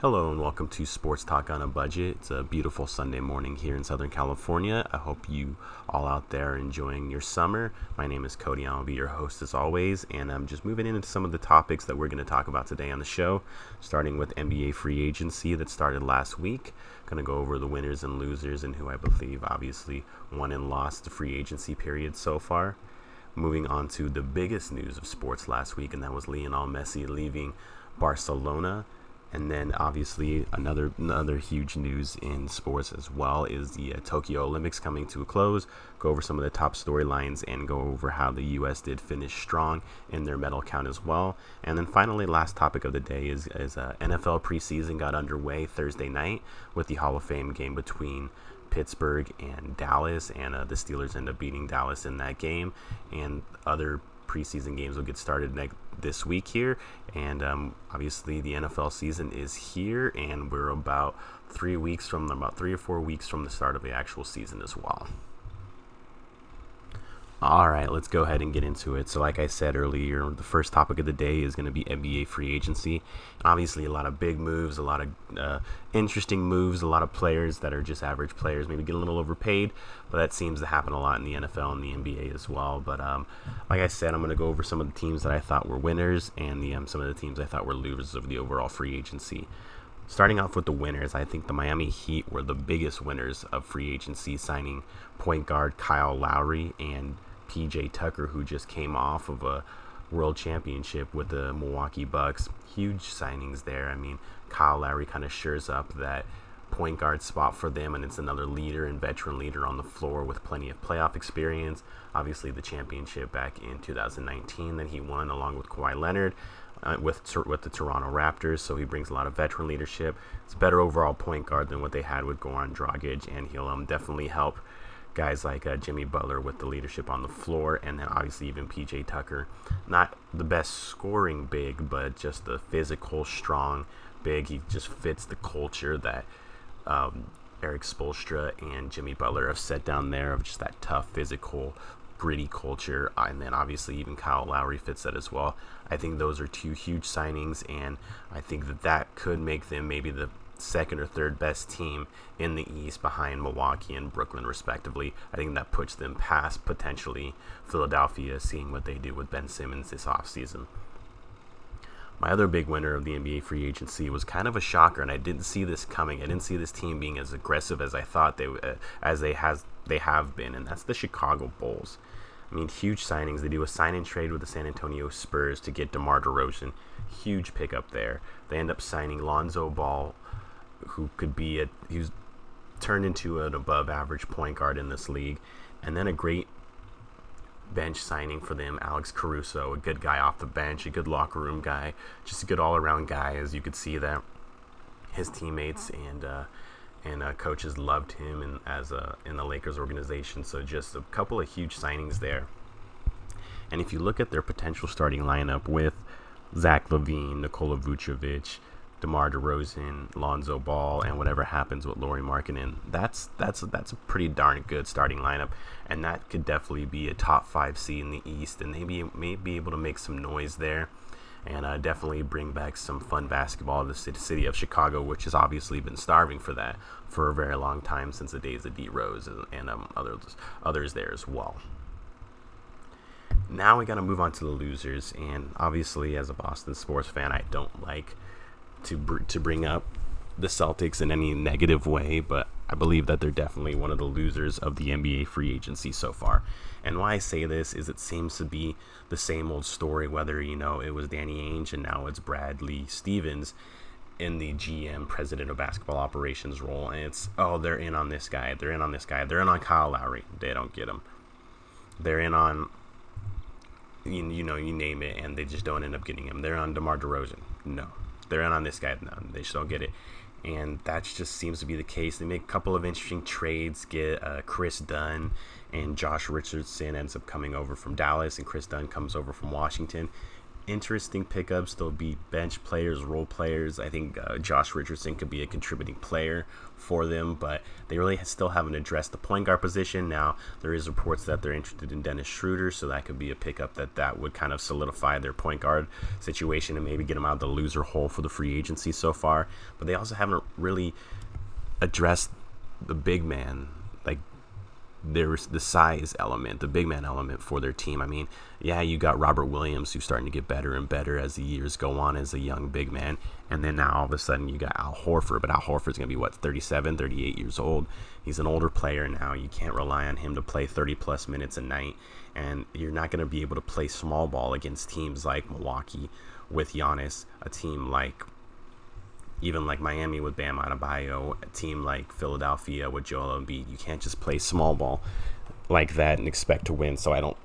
Hello and welcome to Sports Talk on a Budget. It's a beautiful Sunday morning here in Southern California. I hope you all out there are enjoying your summer. My name is Cody. I'll be your host as always, and I'm just moving into some of the topics that we're going to talk about today on the show, starting with NBA free agency that started last week. Going to go over the winners and losers and who I believe obviously won and lost the free agency period so far. Moving on to the biggest news of sports last week, and that was Lionel Messi leaving Barcelona and then obviously another another huge news in sports as well is the uh, Tokyo Olympics coming to a close. Go over some of the top storylines and go over how the U.S. did finish strong in their medal count as well. And then finally, last topic of the day is is uh, NFL preseason got underway Thursday night with the Hall of Fame game between Pittsburgh and Dallas, and uh, the Steelers end up beating Dallas in that game, and other preseason games will get started next this week here, and um, obviously the NFL season is here, and we're about three weeks from about three or four weeks from the start of the actual season as well. All right, let's go ahead and get into it. So, like I said earlier, the first topic of the day is going to be NBA free agency. Obviously, a lot of big moves, a lot of uh, interesting moves, a lot of players that are just average players, maybe get a little overpaid, but that seems to happen a lot in the NFL and the NBA as well. But um, like I said, I'm going to go over some of the teams that I thought were winners and the um, some of the teams I thought were losers of the overall free agency. Starting off with the winners, I think the Miami Heat were the biggest winners of free agency, signing point guard Kyle Lowry and PJ Tucker, who just came off of a world championship with the Milwaukee Bucks. Huge signings there. I mean, Kyle Lowry kind of shores up that point guard spot for them, and it's another leader and veteran leader on the floor with plenty of playoff experience. Obviously, the championship back in 2019 that he won along with Kawhi Leonard. Uh, with with the Toronto Raptors, so he brings a lot of veteran leadership. It's better overall point guard than what they had with Goran Dragic, and he'll um, definitely help guys like uh, Jimmy Butler with the leadership on the floor, and then obviously even PJ Tucker. Not the best scoring big, but just the physical, strong big. He just fits the culture that um, Erik Spoelstra and Jimmy Butler have set down there of just that tough, physical, gritty culture. And then obviously even Kyle Lowry fits that as well. I think those are two huge signings, and I think that that could make them maybe the second or third best team in the East behind Milwaukee and Brooklyn, respectively. I think that puts them past potentially Philadelphia, seeing what they do with Ben Simmons this offseason. My other big winner of the NBA free agency was kind of a shocker, and I didn't see this coming. I didn't see this team being as aggressive as I thought they uh, as they has they have been, and that's the Chicago Bulls. I mean, huge signings. They do a sign and trade with the San Antonio Spurs to get DeMar DeRozan. Huge pickup there. They end up signing Lonzo Ball who could be a who's turned into an above average point guard in this league, and then a great bench signing for them, Alex Caruso, a good guy off the bench, a good locker room guy, just a good all around guy. As you could see that his teammates and uh, and uh, coaches loved him in, as a in the Lakers organization. So just a couple of huge signings there. And if you look at their potential starting lineup with Zach LaVine, Nikola Vucevic, DeMar DeRozan, Lonzo Ball, and whatever happens with Lauri Markkanen, that's that's that's a pretty darn good starting lineup, and that could definitely be a top five seed in the East, and maybe may be able to make some noise there, and uh, definitely bring back some fun basketball to the city of Chicago, which has obviously been starving for that for a very long time since the days of D Rose and, and um, others others there as well. Now we got to move on to the losers and obviously as a boston sports fan i don't like to br- to bring up the Celtics in any negative way, but I believe that they're definitely one of the losers of the NBA free agency so far. And why I say this is it seems to be the same old story, whether you know it was Danny Ainge and now it's Bradley Stevens in the GM, president of basketball operations role, and it's oh they're in on this guy, they're in on this guy, they're in on Kyle Lowry, they don't get him. They're in on you, you know you name it, and they just don't end up getting him. They're on DeMar DeRozan, no, they're in on this guy. No, they just don't get it. And that just seems to be the case. They make a couple of interesting trades, get uh, Kris Dunn and Josh Richardson ends up coming over from Dallas, and Kris Dunn comes over from Washington. Interesting pickups. They'll be bench players, role players. I think uh, Josh Richardson could be a contributing player for them, but they really still haven't addressed the point guard position. Now there is reports that they're interested in Dennis Schroeder, so that could be a pickup that that would kind of solidify their point guard situation and maybe get them out of the loser hole for the free agency so far. But they also haven't really addressed the big man there's the size element, the big man element for their team. I mean, yeah, you got Robert Williams who's starting to get better and better as the years go on as a young big man. And then now all of a sudden you got Al Horford, but Al Horford's going to be what, 37, 38 years old. He's an older player now. You can't rely on him to play 30 plus minutes a night. And you're not going to be able to play small ball against teams like Milwaukee with Giannis, a team like even like Miami with Bam Adebayo, a team like Philadelphia with Joel Embiid, you can't just play small ball like that and expect to win. So I don't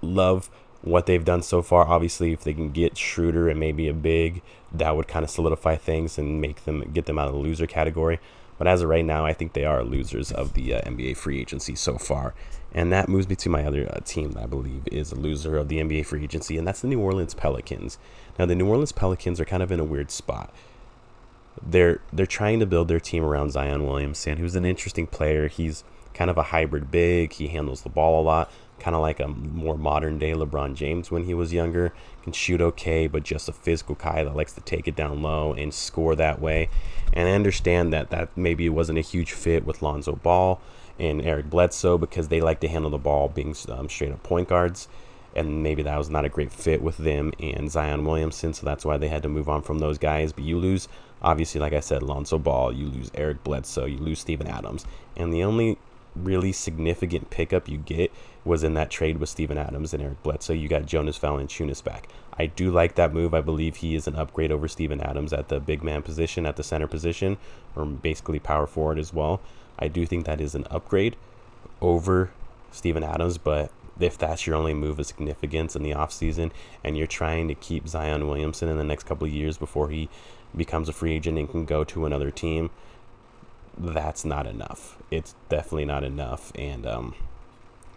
love what they've done so far. Obviously, if they can get Schroeder and maybe a big, that would kind of solidify things and make them get them out of the loser category. But as of right now, I think they are losers of the uh, NBA free agency so far. And that moves me to my other uh, team that I believe is a loser of the NBA free agency, and that's the New Orleans Pelicans. Now, the New Orleans Pelicans are kind of in a weird spot they're they're trying to build their team around Zion Williamson, who's an interesting player. He's kind of a hybrid big. He handles the ball a lot, kind of like a more modern day LeBron James when he was younger. Can shoot okay, but just a physical guy that likes to take it down low and score that way. And I understand that that maybe wasn't a huge fit with Lonzo Ball and Eric Bledsoe because they like to handle the ball being um, straight up point guards and maybe that was not a great fit with them and Zion Williamson, so that's why they had to move on from those guys. But you lose, obviously, like I said, Lonzo Ball, you lose Eric Bledsoe, you lose Steven Adams, and the only really significant pickup you get was in that trade with Steven Adams and Eric Bledsoe. You got Jonas Valanciunas back. I do like that move. I believe he is an upgrade over Steven Adams at the big man position, at the center position, or basically power forward as well. I do think that is an upgrade over Steven Adams, but if that's your only move of significance in the offseason and you're trying to keep Zion Williamson in the next couple of years before he becomes a free agent and can go to another team, that's not enough. It's definitely not enough. And um,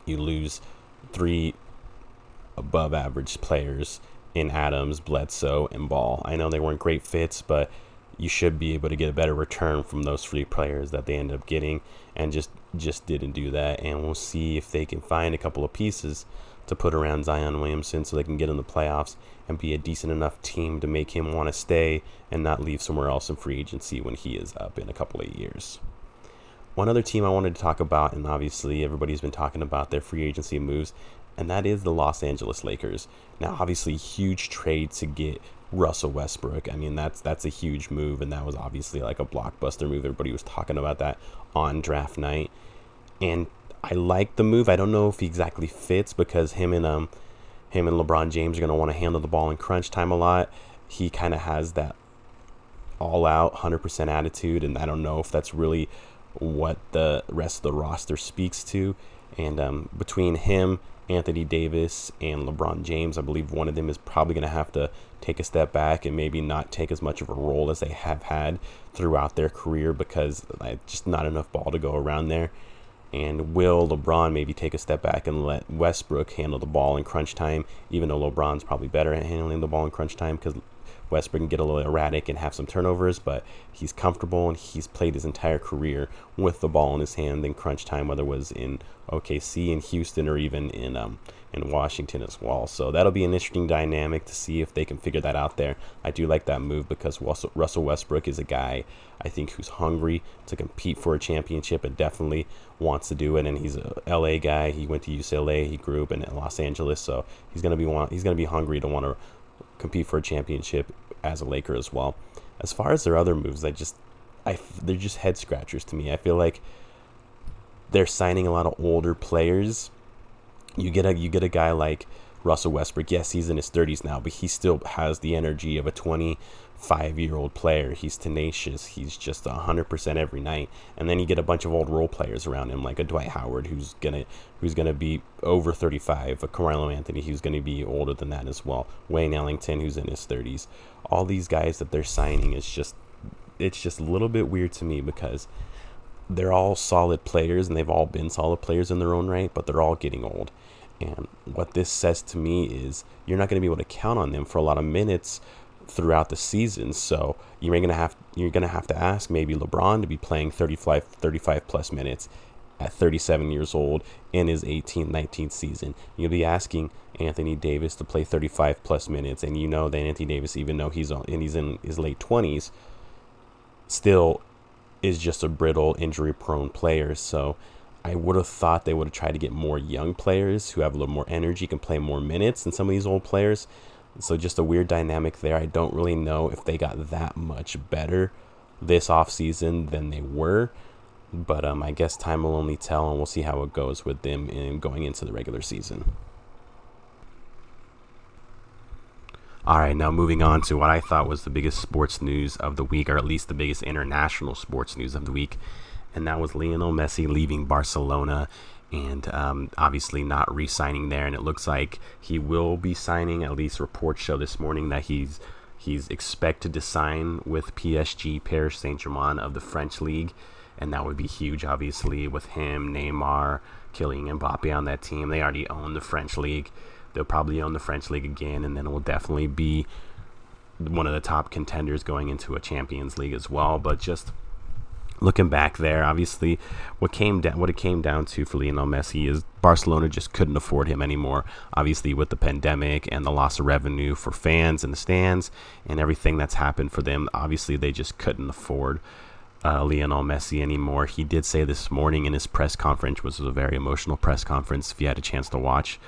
you lose three above average players in Adams, Bledsoe, and Ball. I know they weren't great fits, but you should be able to get a better return from those three players that they ended up getting and just just didn't do that and we'll see if they can find a couple of pieces to put around Zion Williamson so they can get in the playoffs and be a decent enough team to make him want to stay and not leave somewhere else in free agency when he is up in a couple of years. One other team I wanted to talk about, and obviously everybody's been talking about their free agency moves, and that is the Los Angeles Lakers. Now, obviously, huge trade to get Russell Westbrook. I mean, that's that's a huge move, and that was obviously like a blockbuster move. Everybody was talking about that on draft night, and I like the move. I don't know if he exactly fits because him and um him and LeBron James are going to want to handle the ball in crunch time a lot. He kind of has that all out 100% attitude, and I don't know if that's really what the rest of the roster speaks to. And um, between him Anthony Davis and LeBron James. I believe one of them is probably going to have to take a step back and maybe not take as much of a role as they have had throughout their career because just not enough ball to go around there. And will LeBron maybe take a step back and let Westbrook handle the ball in crunch time, even though LeBron's probably better at handling the ball in crunch time? Because Westbrook can get a little erratic and have some turnovers, but he's comfortable and he's played his entire career with the ball in his hand in crunch time, whether it was in OKC, in Houston, or even in um, in Washington as well. So that'll be an interesting dynamic to see if they can figure that out there. I do like that move because Russell Westbrook is a guy I think who's hungry to compete for a championship and definitely wants to do it. And he's a LA guy. He went to UCLA. He grew up in Los Angeles, so he's gonna be want, he's gonna be hungry to want to compete for a championship as a Laker as well. As far as their other moves, I just I they're just head scratchers to me. I feel like they're signing a lot of older players. You get a you get a guy like Russell Westbrook. Yes, he's in his 30s now, but he still has the energy of a 25 year old player. He's tenacious. He's just 100% every night. And then you get a bunch of old role players around him, like a Dwight Howard, who's gonna who's gonna be over 35. A Carmelo Anthony, who's gonna be older than that as well. Wayne Ellington, who's in his 30s. All these guys that they're signing is just it's just a little bit weird to me because they're all solid players and they've all been solid players in their own right, but they're all getting old. And what this says to me is you're not going to be able to count on them for a lot of minutes throughout the season. So you're going to have you're going to have to ask maybe LeBron to be playing 35 35 plus minutes at 37 years old in his 18th 19th season. You'll be asking Anthony Davis to play 35 plus minutes and you know that Anthony Davis even though he's on and he's in his late 20s still is just a brittle injury prone player. So I would have thought they would have tried to get more young players who have a little more energy, can play more minutes than some of these old players. So just a weird dynamic there. I don't really know if they got that much better this offseason than they were. But um, I guess time will only tell, and we'll see how it goes with them in going into the regular season. All right, now moving on to what I thought was the biggest sports news of the week, or at least the biggest international sports news of the week, and that was Lionel Messi leaving Barcelona and um, obviously not re signing there. And it looks like he will be signing, at least reports show this morning that he's he's expected to sign with PSG Paris Saint Germain of the French league. And that would be huge, obviously, with him, Neymar, Kylian Mbappe on that team. They already own the French league. They'll probably own the French league again, and then it will definitely be one of the top contenders going into a Champions League as well. But just looking back there, obviously, what came down, what it came down to for Lionel Messi is Barcelona just couldn't afford him anymore. Obviously, with the pandemic and the loss of revenue for fans in the stands and everything that's happened for them, obviously they just couldn't afford. Uh, Lionel Messi anymore. He did say this morning in his press conference, which was a very emotional press conference. If you had a chance to watch,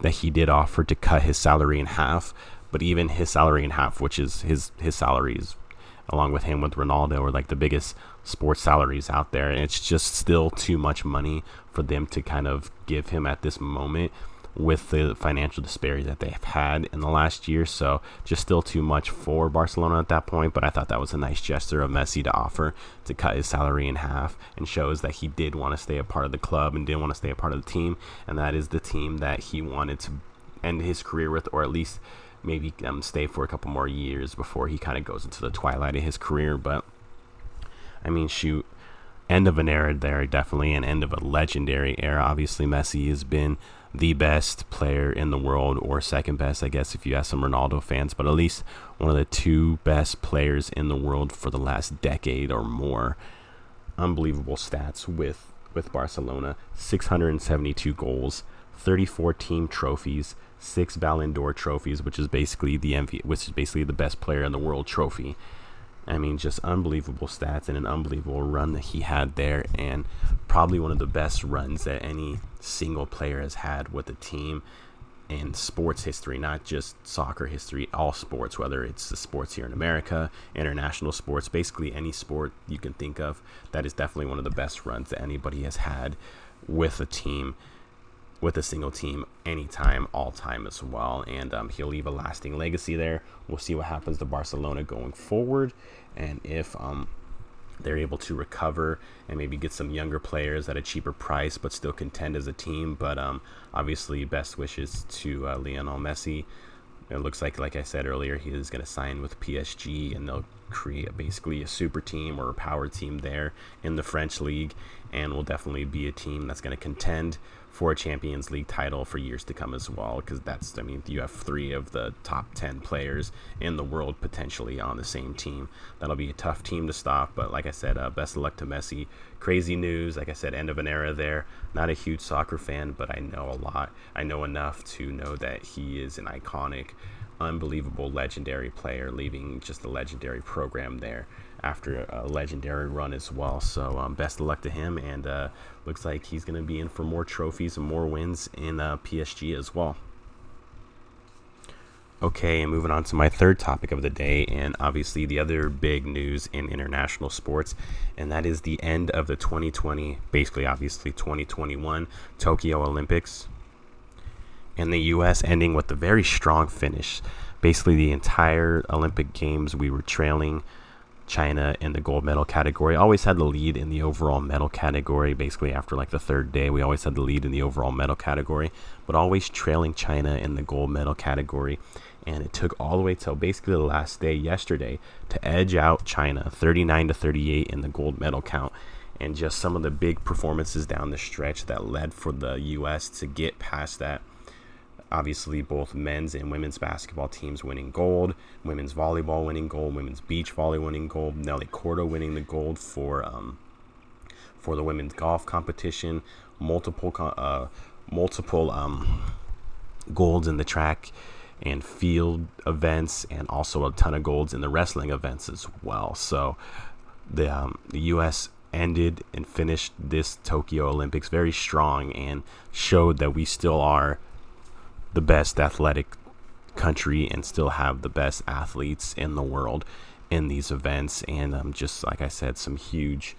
that he did offer to cut his salary in half, but even his salary in half, which is his his salaries, along with him with Ronaldo, are like the biggest sports salaries out there, and it's just still too much money for them to kind of give him at this moment with the financial disparity that they've had in the last year. So just still too much for Barcelona at that point. But I thought that was a nice gesture of Messi to offer to cut his salary in half and shows that he did want to stay a part of the club and didn't want to stay a part of the team. And that is the team that he wanted to end his career with, or at least maybe um, stay for a couple more years before he kind of goes into the twilight of his career. But I mean, shoot. End of an era there, definitely an end of a legendary era. Obviously, Messi has been the best player in the world, or second best, I guess, if you ask some Ronaldo fans, but at least one of the two best players in the world for the last decade or more. Unbelievable stats with with Barcelona: 672 goals, 34 team trophies, six Ballon d'Or trophies, which is basically the MV, which is basically the best player in the world trophy. I mean, just unbelievable stats and an unbelievable run that he had there, and probably one of the best runs that any single player has had with a team in sports history, not just soccer history, all sports, whether it's the sports here in America, international sports, basically any sport you can think of. That is definitely one of the best runs that anybody has had with a team with a single team anytime, all time as well. And um, he'll leave a lasting legacy there. We'll see what happens to Barcelona going forward, and if um, they're able to recover and maybe get some younger players at a cheaper price, but still contend as a team. But um, obviously, best wishes to uh, Lionel Messi. It looks like, like I said earlier, he is going to sign with PSG, and they'll create basically a super team or a power team there in the French league, and will definitely be a team that's going to contend for a Champions League title for years to come as well. Because that's, I mean, you have three of the top 10 players in the world potentially on the same team. That'll be a tough team to stop. But like I said, uh, best of luck to Messi. Crazy news. Like I said, end of an era there. Not a huge soccer fan, but I know a lot. I know enough to know that he is an iconic, unbelievable, legendary player, leaving just a legendary program there after a legendary run as well. So um, best of luck to him, and uh, looks like he's going to be in for more trophies and more wins in uh, PSG as well. Okay, and moving on to my third topic of the day, and obviously the other big news in international sports, and that is the end of the 2020, basically, obviously 2021 Tokyo Olympics, and the U.S. ending with a very strong finish. Basically, the entire Olympic Games, we were trailing China in the gold medal category. Always had the lead in the overall medal category. Basically, after like the third day, we always had the lead in the overall medal category, but always trailing China in the gold medal category. And it took all the way till basically the last day yesterday to edge out China 39 to 38 in the gold medal count. and just some of the big performances down the stretch that led for the U.S. to get past that. Obviously, both men's and women's basketball teams winning gold, women's volleyball winning gold, women's beach volley winning gold, Nelly Korda winning the gold for um, for the women's golf competition, multiple uh, multiple um, golds in the track and field events, and also a ton of golds in the wrestling events as well. So the um, the U.S. ended and finished this Tokyo Olympics very strong and showed that we still are the best athletic country and still have the best athletes in the world in these events. And um, just like I said, some huge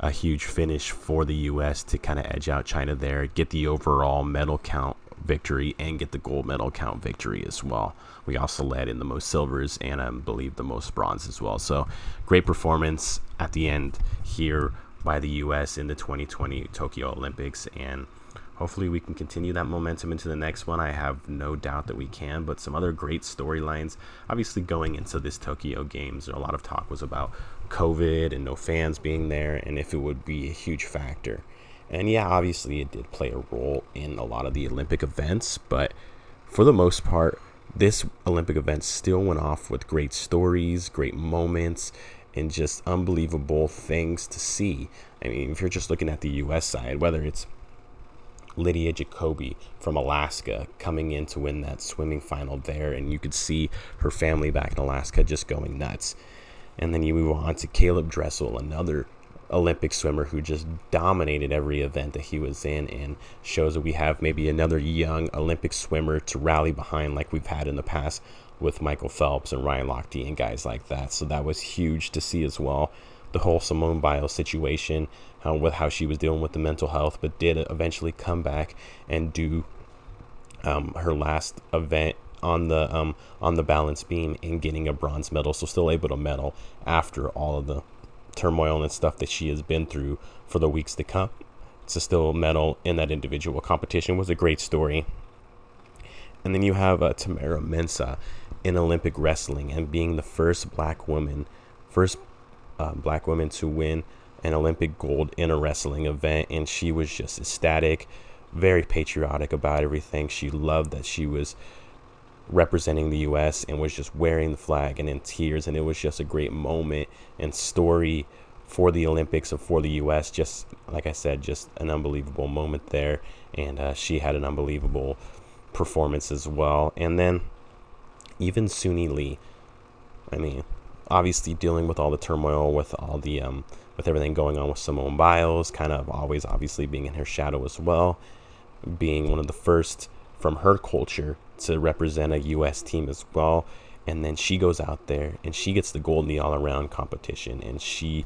a huge finish for the U.S. to kind of edge out China there, get the overall medal count victory, and get the gold medal count victory as well. We also led in the most silvers and I believe the most bronze as well. So great performance at the end here by the U.S. in the 2020 Tokyo Olympics and hopefully we can continue that momentum into the next one. I have no doubt that we can, but some other great storylines. Obviously, going into this Tokyo Games, a lot of talk was about COVID and no fans being there and if it would be a huge factor. And yeah, obviously, it did play a role in a lot of the Olympic events, but for the most part, this Olympic event still went off with great stories, great moments, and just unbelievable things to see. I mean, if you're just looking at the US side, whether it's Lydia Jacoby from Alaska coming in to win that swimming final there, and you could see her family back in Alaska just going nuts. And then you move on to Caeleb Dressel, another Olympic swimmer who just dominated every event that he was in and shows that we have maybe another young Olympic swimmer to rally behind like we've had in the past with Michael Phelps and Ryan Lochte and guys like that. So that was huge to see as well. The whole Simone Biles situation, uh, with how she was dealing with the mental health, but did eventually come back and do um, her last event on the um, on the balance beam and getting a bronze medal. So still able to medal after all of the turmoil and stuff that she has been through for the weeks to come. To still medal in that individual competition was a great story. And then you have uh, Tamyra Mensah in Olympic wrestling and being the first black woman, first uh, black woman to win an Olympic gold in a wrestling event. And she was just ecstatic, very patriotic about everything. She loved that she was representing the US and was just wearing the flag and in tears. And it was just a great moment and story for the Olympics and for the US. Just like I said, just an unbelievable moment there. And uh, she had an unbelievable performance as well. And then even Suni Lee, I mean, obviously dealing with all the turmoil with all the um, with everything going on with Simone Biles, kind of always obviously being in her shadow as well, being one of the first from her culture to represent a U.S. team as well. And then she goes out there and she gets the gold in the all around competition. And she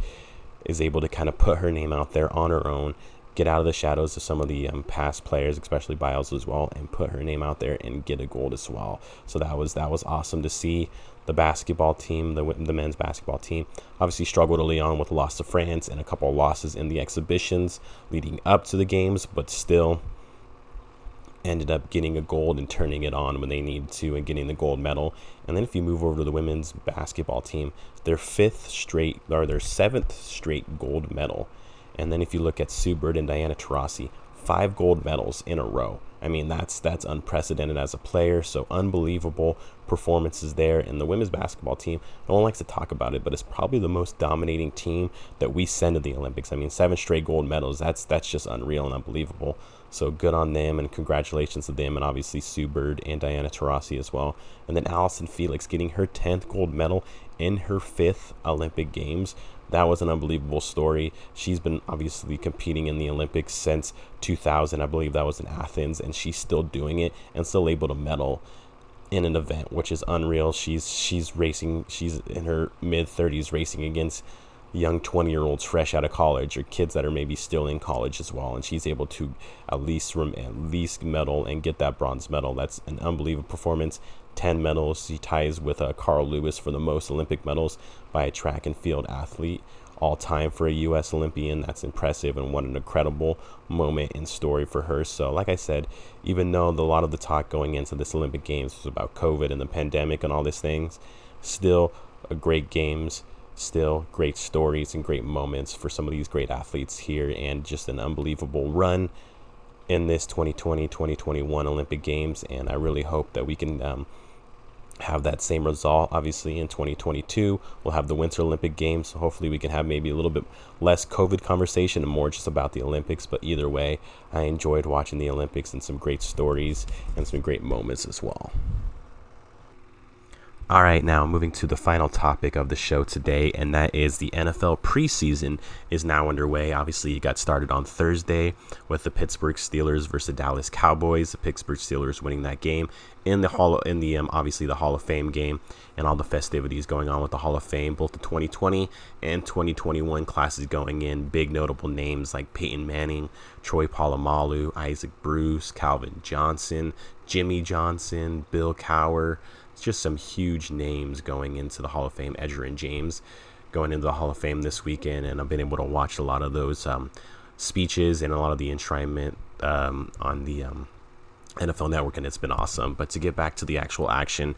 is able to kind of put her name out there on her own, get out of the shadows of some of the um, past players, especially Biles as well, and put her name out there and get a gold as well. So that was that was awesome to see. The basketball team, the, the men's basketball team, obviously struggled early on with a loss to France and a couple of losses in the exhibitions leading up to the games, but still ended up getting a gold and turning it on when they needed to and getting the gold medal. And then if you move over to the women's basketball team, their fifth straight or their seventh straight gold medal. And then if you look at Sue Bird and Diana Taurasi, five gold medals in a row. I mean, that's that's unprecedented as a player. So unbelievable performances there. And the women's basketball team, no one likes to talk about it, but it's probably the most dominating team that we send to the Olympics. I mean, seven straight gold medals. That's that's just unreal and unbelievable. So good on them, and congratulations to them, and obviously Sue Bird and Diana Taurasi as well. And then Allyson Felix getting her 10th gold medal in her fifth Olympic Games. That was an unbelievable story. She's been obviously competing in the Olympics since 2000. I believe that was in Athens, and she's still doing it and still able to medal in an event, which is unreal. She's she's racing. She's in her mid 30s, racing against young 20 year olds fresh out of college or kids that are maybe still in college as well and she's able to at least rem- at least medal and get that bronze medal that's an unbelievable performance 10 medals she ties with uh, carl lewis for the most olympic medals by a track and field athlete all time for a us olympian that's impressive and what an incredible moment and story for her so like i said even though the, a lot of the talk going into this olympic games was about covid and the pandemic and all these things still a great games still great stories and great moments for some of these great athletes here, and just an unbelievable run in this 2020 2021 Olympic Games. And I really hope that we can. Um, have that same result obviously in 2022 we'll have the winter olympic games hopefully we can have maybe a little bit less covid conversation and more just about the olympics but either way i enjoyed watching the olympics and some great stories and some great moments as well all right, now moving to the final topic of the show today, and that is the NFL preseason is now underway. Obviously, it got started on Thursday with the Pittsburgh Steelers versus Dallas Cowboys. The Pittsburgh Steelers winning that game in the hall in the um, obviously the Hall of Fame game, and all the festivities going on with the Hall of Fame, both the 2020 and 2021 classes going in. Big notable names like Peyton Manning, Troy Polamalu, Isaac Bruce, Calvin Johnson, Jimmy Johnson, Bill Just some huge names going into the Hall of Fame. Edgerrin James going into the Hall of Fame this weekend, and I've been able to watch a lot of those um, speeches and a lot of the enshrinement um, on the um, NFL Network, and it's been awesome. But to get back to the actual action,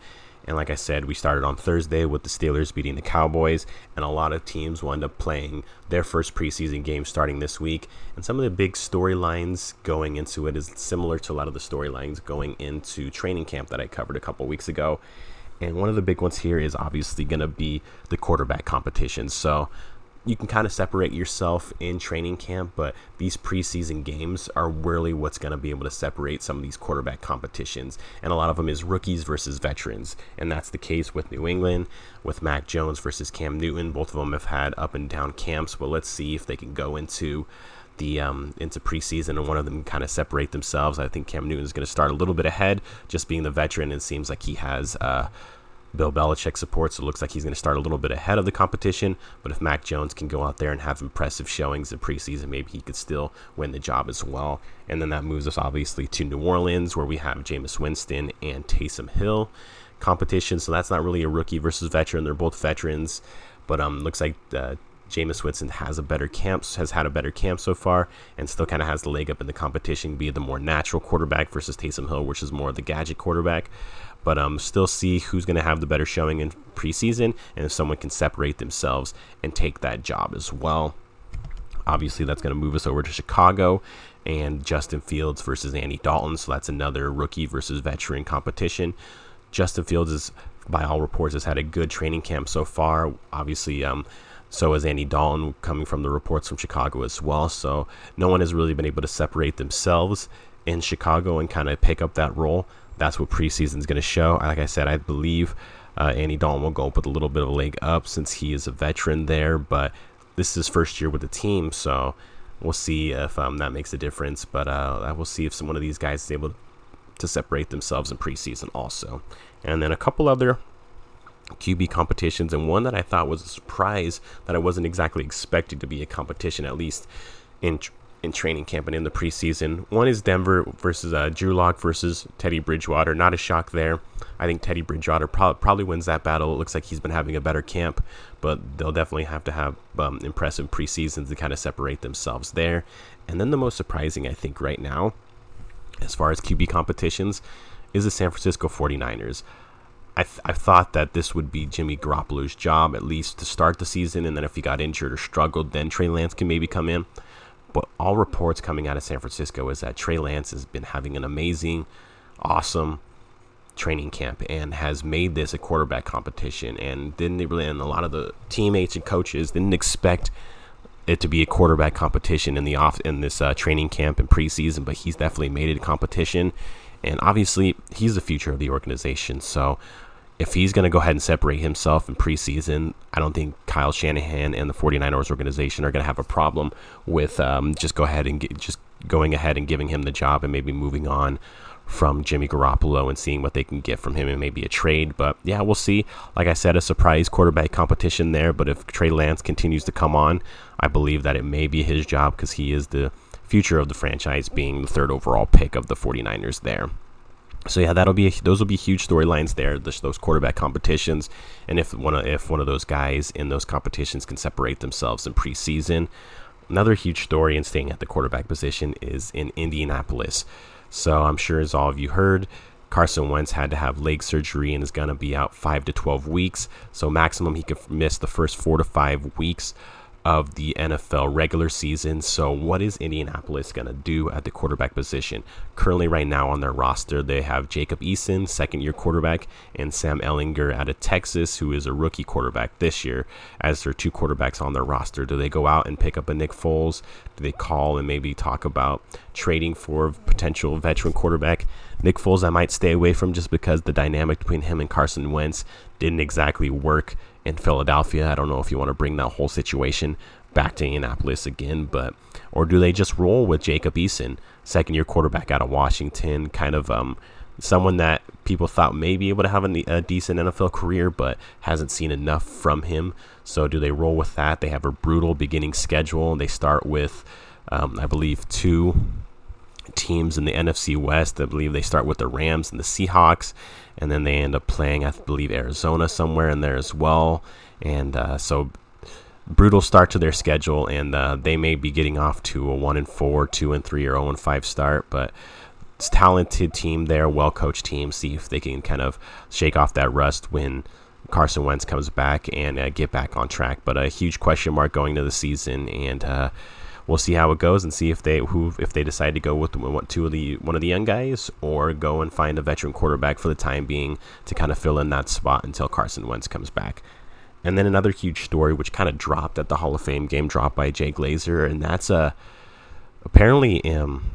and like I said, we started on Thursday with the Steelers beating the Cowboys, and a lot of teams will end up playing their first preseason game starting this week. And some of the big storylines going into it is similar to a lot of the storylines going into training camp that I covered a couple weeks ago. And one of the big ones here is obviously going to be the quarterback competition. So you can kind of separate yourself in training camp, but these preseason games are really what's going to be able to separate some of these quarterback competitions. And a lot of them is rookies versus veterans. And that's the case with New England, with Mac Jones versus Cam Newton. Both of them have had up and down camps, but let's see if they can go into the um, into preseason and one of them kind of separate themselves. I think Cam Newton is going to start a little bit ahead, just being the veteran. It seems like he has uh, Bill Belichick supports. So it looks like he's going to start a little bit ahead of the competition. But if Mac Jones can go out there and have impressive showings in preseason, maybe he could still win the job as well. And then that moves us obviously to New Orleans, where we have Jameis Winston and Taysom Hill competition. So that's not really a rookie versus veteran. They're both veterans. But um, looks like uh, Jameis Winston has a better camp, has had a better camp so far, and still kind of has the leg up in the competition, be the more natural quarterback versus Taysom Hill, which is more of the gadget quarterback but um, still see who's going to have the better showing in preseason and if someone can separate themselves and take that job as well. Obviously, that's going to move us over to Chicago and Justin Fields versus Andy Dalton. So that's another rookie versus veteran competition. Justin Fields is, by all reports, has had a good training camp so far. Obviously, um, so has Andy Dalton coming from the reports from Chicago as well. So no one has really been able to separate themselves in Chicago and kind of pick up that role that's what preseason is going to show. Like I said, I believe uh, Andy Dalton will go up with a little bit of a leg up since he is a veteran there, but this is his first year with the team, so we'll see if um, that makes a difference. But uh, we'll see if some one of these guys is able to separate themselves in preseason also. And then a couple other QB competitions, and one that I thought was a surprise that I wasn't exactly expecting to be a competition, at least in in training camp and in the preseason. One is Denver versus uh, Drew Lock versus Teddy Bridgewater. Not a shock there. I think Teddy Bridgewater pro- probably wins that battle. It looks like he's been having a better camp, but they'll definitely have to have um, impressive preseasons to kind of separate themselves there. And then the most surprising, I think, right now, as far as QB competitions, is the San Francisco 49ers. I, th- I thought that this would be Jimmy Garoppolo's job, at least to start the season, and then if he got injured or struggled, then Trey Lance can maybe come in. But all reports coming out of San Francisco is that Trey Lance has been having an amazing, awesome training camp and has made this a quarterback competition. And didn't really, and a lot of the teammates and coaches didn't expect it to be a quarterback competition in the off in this uh, training camp and preseason, but he's definitely made it a competition. And obviously, he's the future of the organization. So if he's going to go ahead and separate himself in preseason, I don't think Kyle Shanahan and the 49ers organization are going to have a problem with um, just go ahead and get, just going ahead and giving him the job and maybe moving on from Jimmy Garoppolo and seeing what they can get from him and maybe a trade. But yeah, we'll see. Like I said, a surprise quarterback competition there. But if Trey Lance continues to come on, I believe that it may be his job because he is the future of the franchise, being the third overall pick of the 49ers there. So yeah, that'll be those will be huge storylines there. those quarterback competitions, and if one of, if one of those guys in those competitions can separate themselves in preseason, another huge story in staying at the quarterback position is in Indianapolis. So I'm sure as all of you heard, Carson Wentz had to have leg surgery and is going to be out 5 to 12 weeks. So, maximum he could miss the first 4 to 5 weeks of the NFL regular season. So, what is Indianapolis going to do at the quarterback position? Currently, right now on their roster, they have Jacob Eason, second year quarterback, and Sam Ehlinger out of Texas, who is a rookie quarterback this year, as their two quarterbacks on their roster. Do they go out and pick up a Nick Foles? Do they call and maybe talk about trading for a potential veteran quarterback? Nick Foles, I might stay away from just because the dynamic between him and Carson Wentz didn't exactly work in Philadelphia. I don't know if you want to bring that whole situation back to Indianapolis again, but or do they just roll with Jacob Eason, second year quarterback out of Washington, kind of um, someone that people thought may be able to have a, a, decent NFL career, but hasn't seen enough from him. So do they roll with that? They have a brutal beginning schedule. They start with, um, I believe, two teams in the NFC West. I believe they start with the Rams and the Seahawks, and then they end up playing, I believe, Arizona somewhere in there as well. And uh, so, brutal start to their schedule, and uh, they may be getting off to a one and four, two and three, or zero and five start, but. It's talented team there, well coached team. See if they can kind of shake off that rust when Carson Wentz comes back and uh, get back on track. But a huge question mark going into the season, and uh, we'll see how it goes and see if they who if they decide to go with two of the one of the young guys or go and find a veteran quarterback for the time being to kind of fill in that spot until Carson Wentz comes back. And then another huge story which kind of dropped at the Hall of Fame game dropped by Jay Glazer and that's a uh, apparently um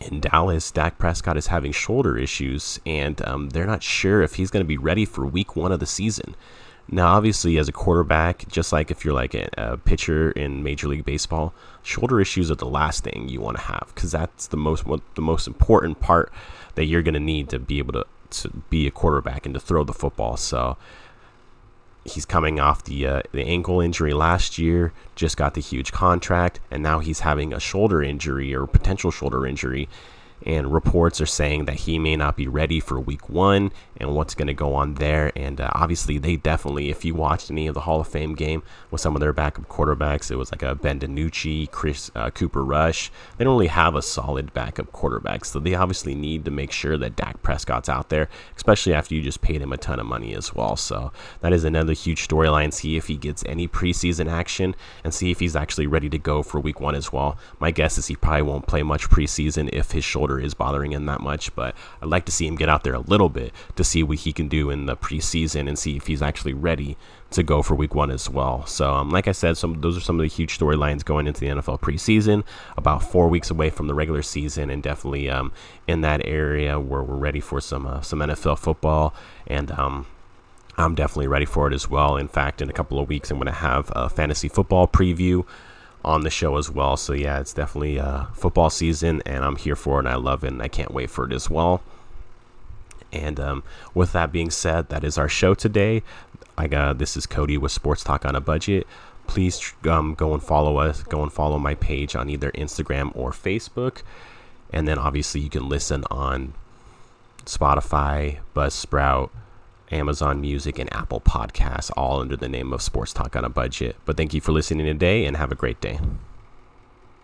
in Dallas, Dak Prescott is having shoulder issues, and um, they're not sure if he's going to be ready for Week One of the season. Now, obviously, as a quarterback, just like if you're like a, a pitcher in Major League Baseball, shoulder issues are the last thing you want to have because that's the most the most important part that you're going to need to be able to to be a quarterback and to throw the football. So he's coming off the uh, the ankle injury last year, just got the huge contract, and now he's having a shoulder injury or potential shoulder injury and reports are saying that he may not be ready for week one and what's going to go on there. And uh, obviously, they definitely, if you watched any of the Hall of Fame game with some of their backup quarterbacks, it was like a Ben DiNucci, Chris uh, Cooper Rush. They don't really have a solid backup quarterback, so they obviously need to make sure that Dak Prescott's out there, especially after you just paid him a ton of money as well. So that is another huge storyline. See if he gets any preseason action and see if he's actually ready to go for week one as well. My guess is he probably won't play much preseason if his shoulder shoulder is bothering him that much, but I'd like to see him get out there a little bit see what he can do in the preseason and see if he's actually ready to go for week one as well. So, um, like I said, some those are some of the huge storylines going into the NFL preseason. About four weeks away from the regular season, and definitely um, in that area where we're ready for some uh, some NFL football. And um, I'm definitely ready for it as well. In fact, in a couple of weeks, I'm going to have a fantasy football preview on the show as well. So yeah, it's definitely uh, football season, and I'm here for it, and I love it, and I can't wait for it as well. And um, with that being said, that is our show today. I got this is Cody with Sports Talk on a Budget. Please um, go and follow us. Go and follow my page on either Instagram or Facebook, and then obviously you can listen on Spotify, Buzzsprout Amazon Music, and Apple Podcasts, all under the name of Sports Talk on a Budget. But thank you for listening today and have a great day.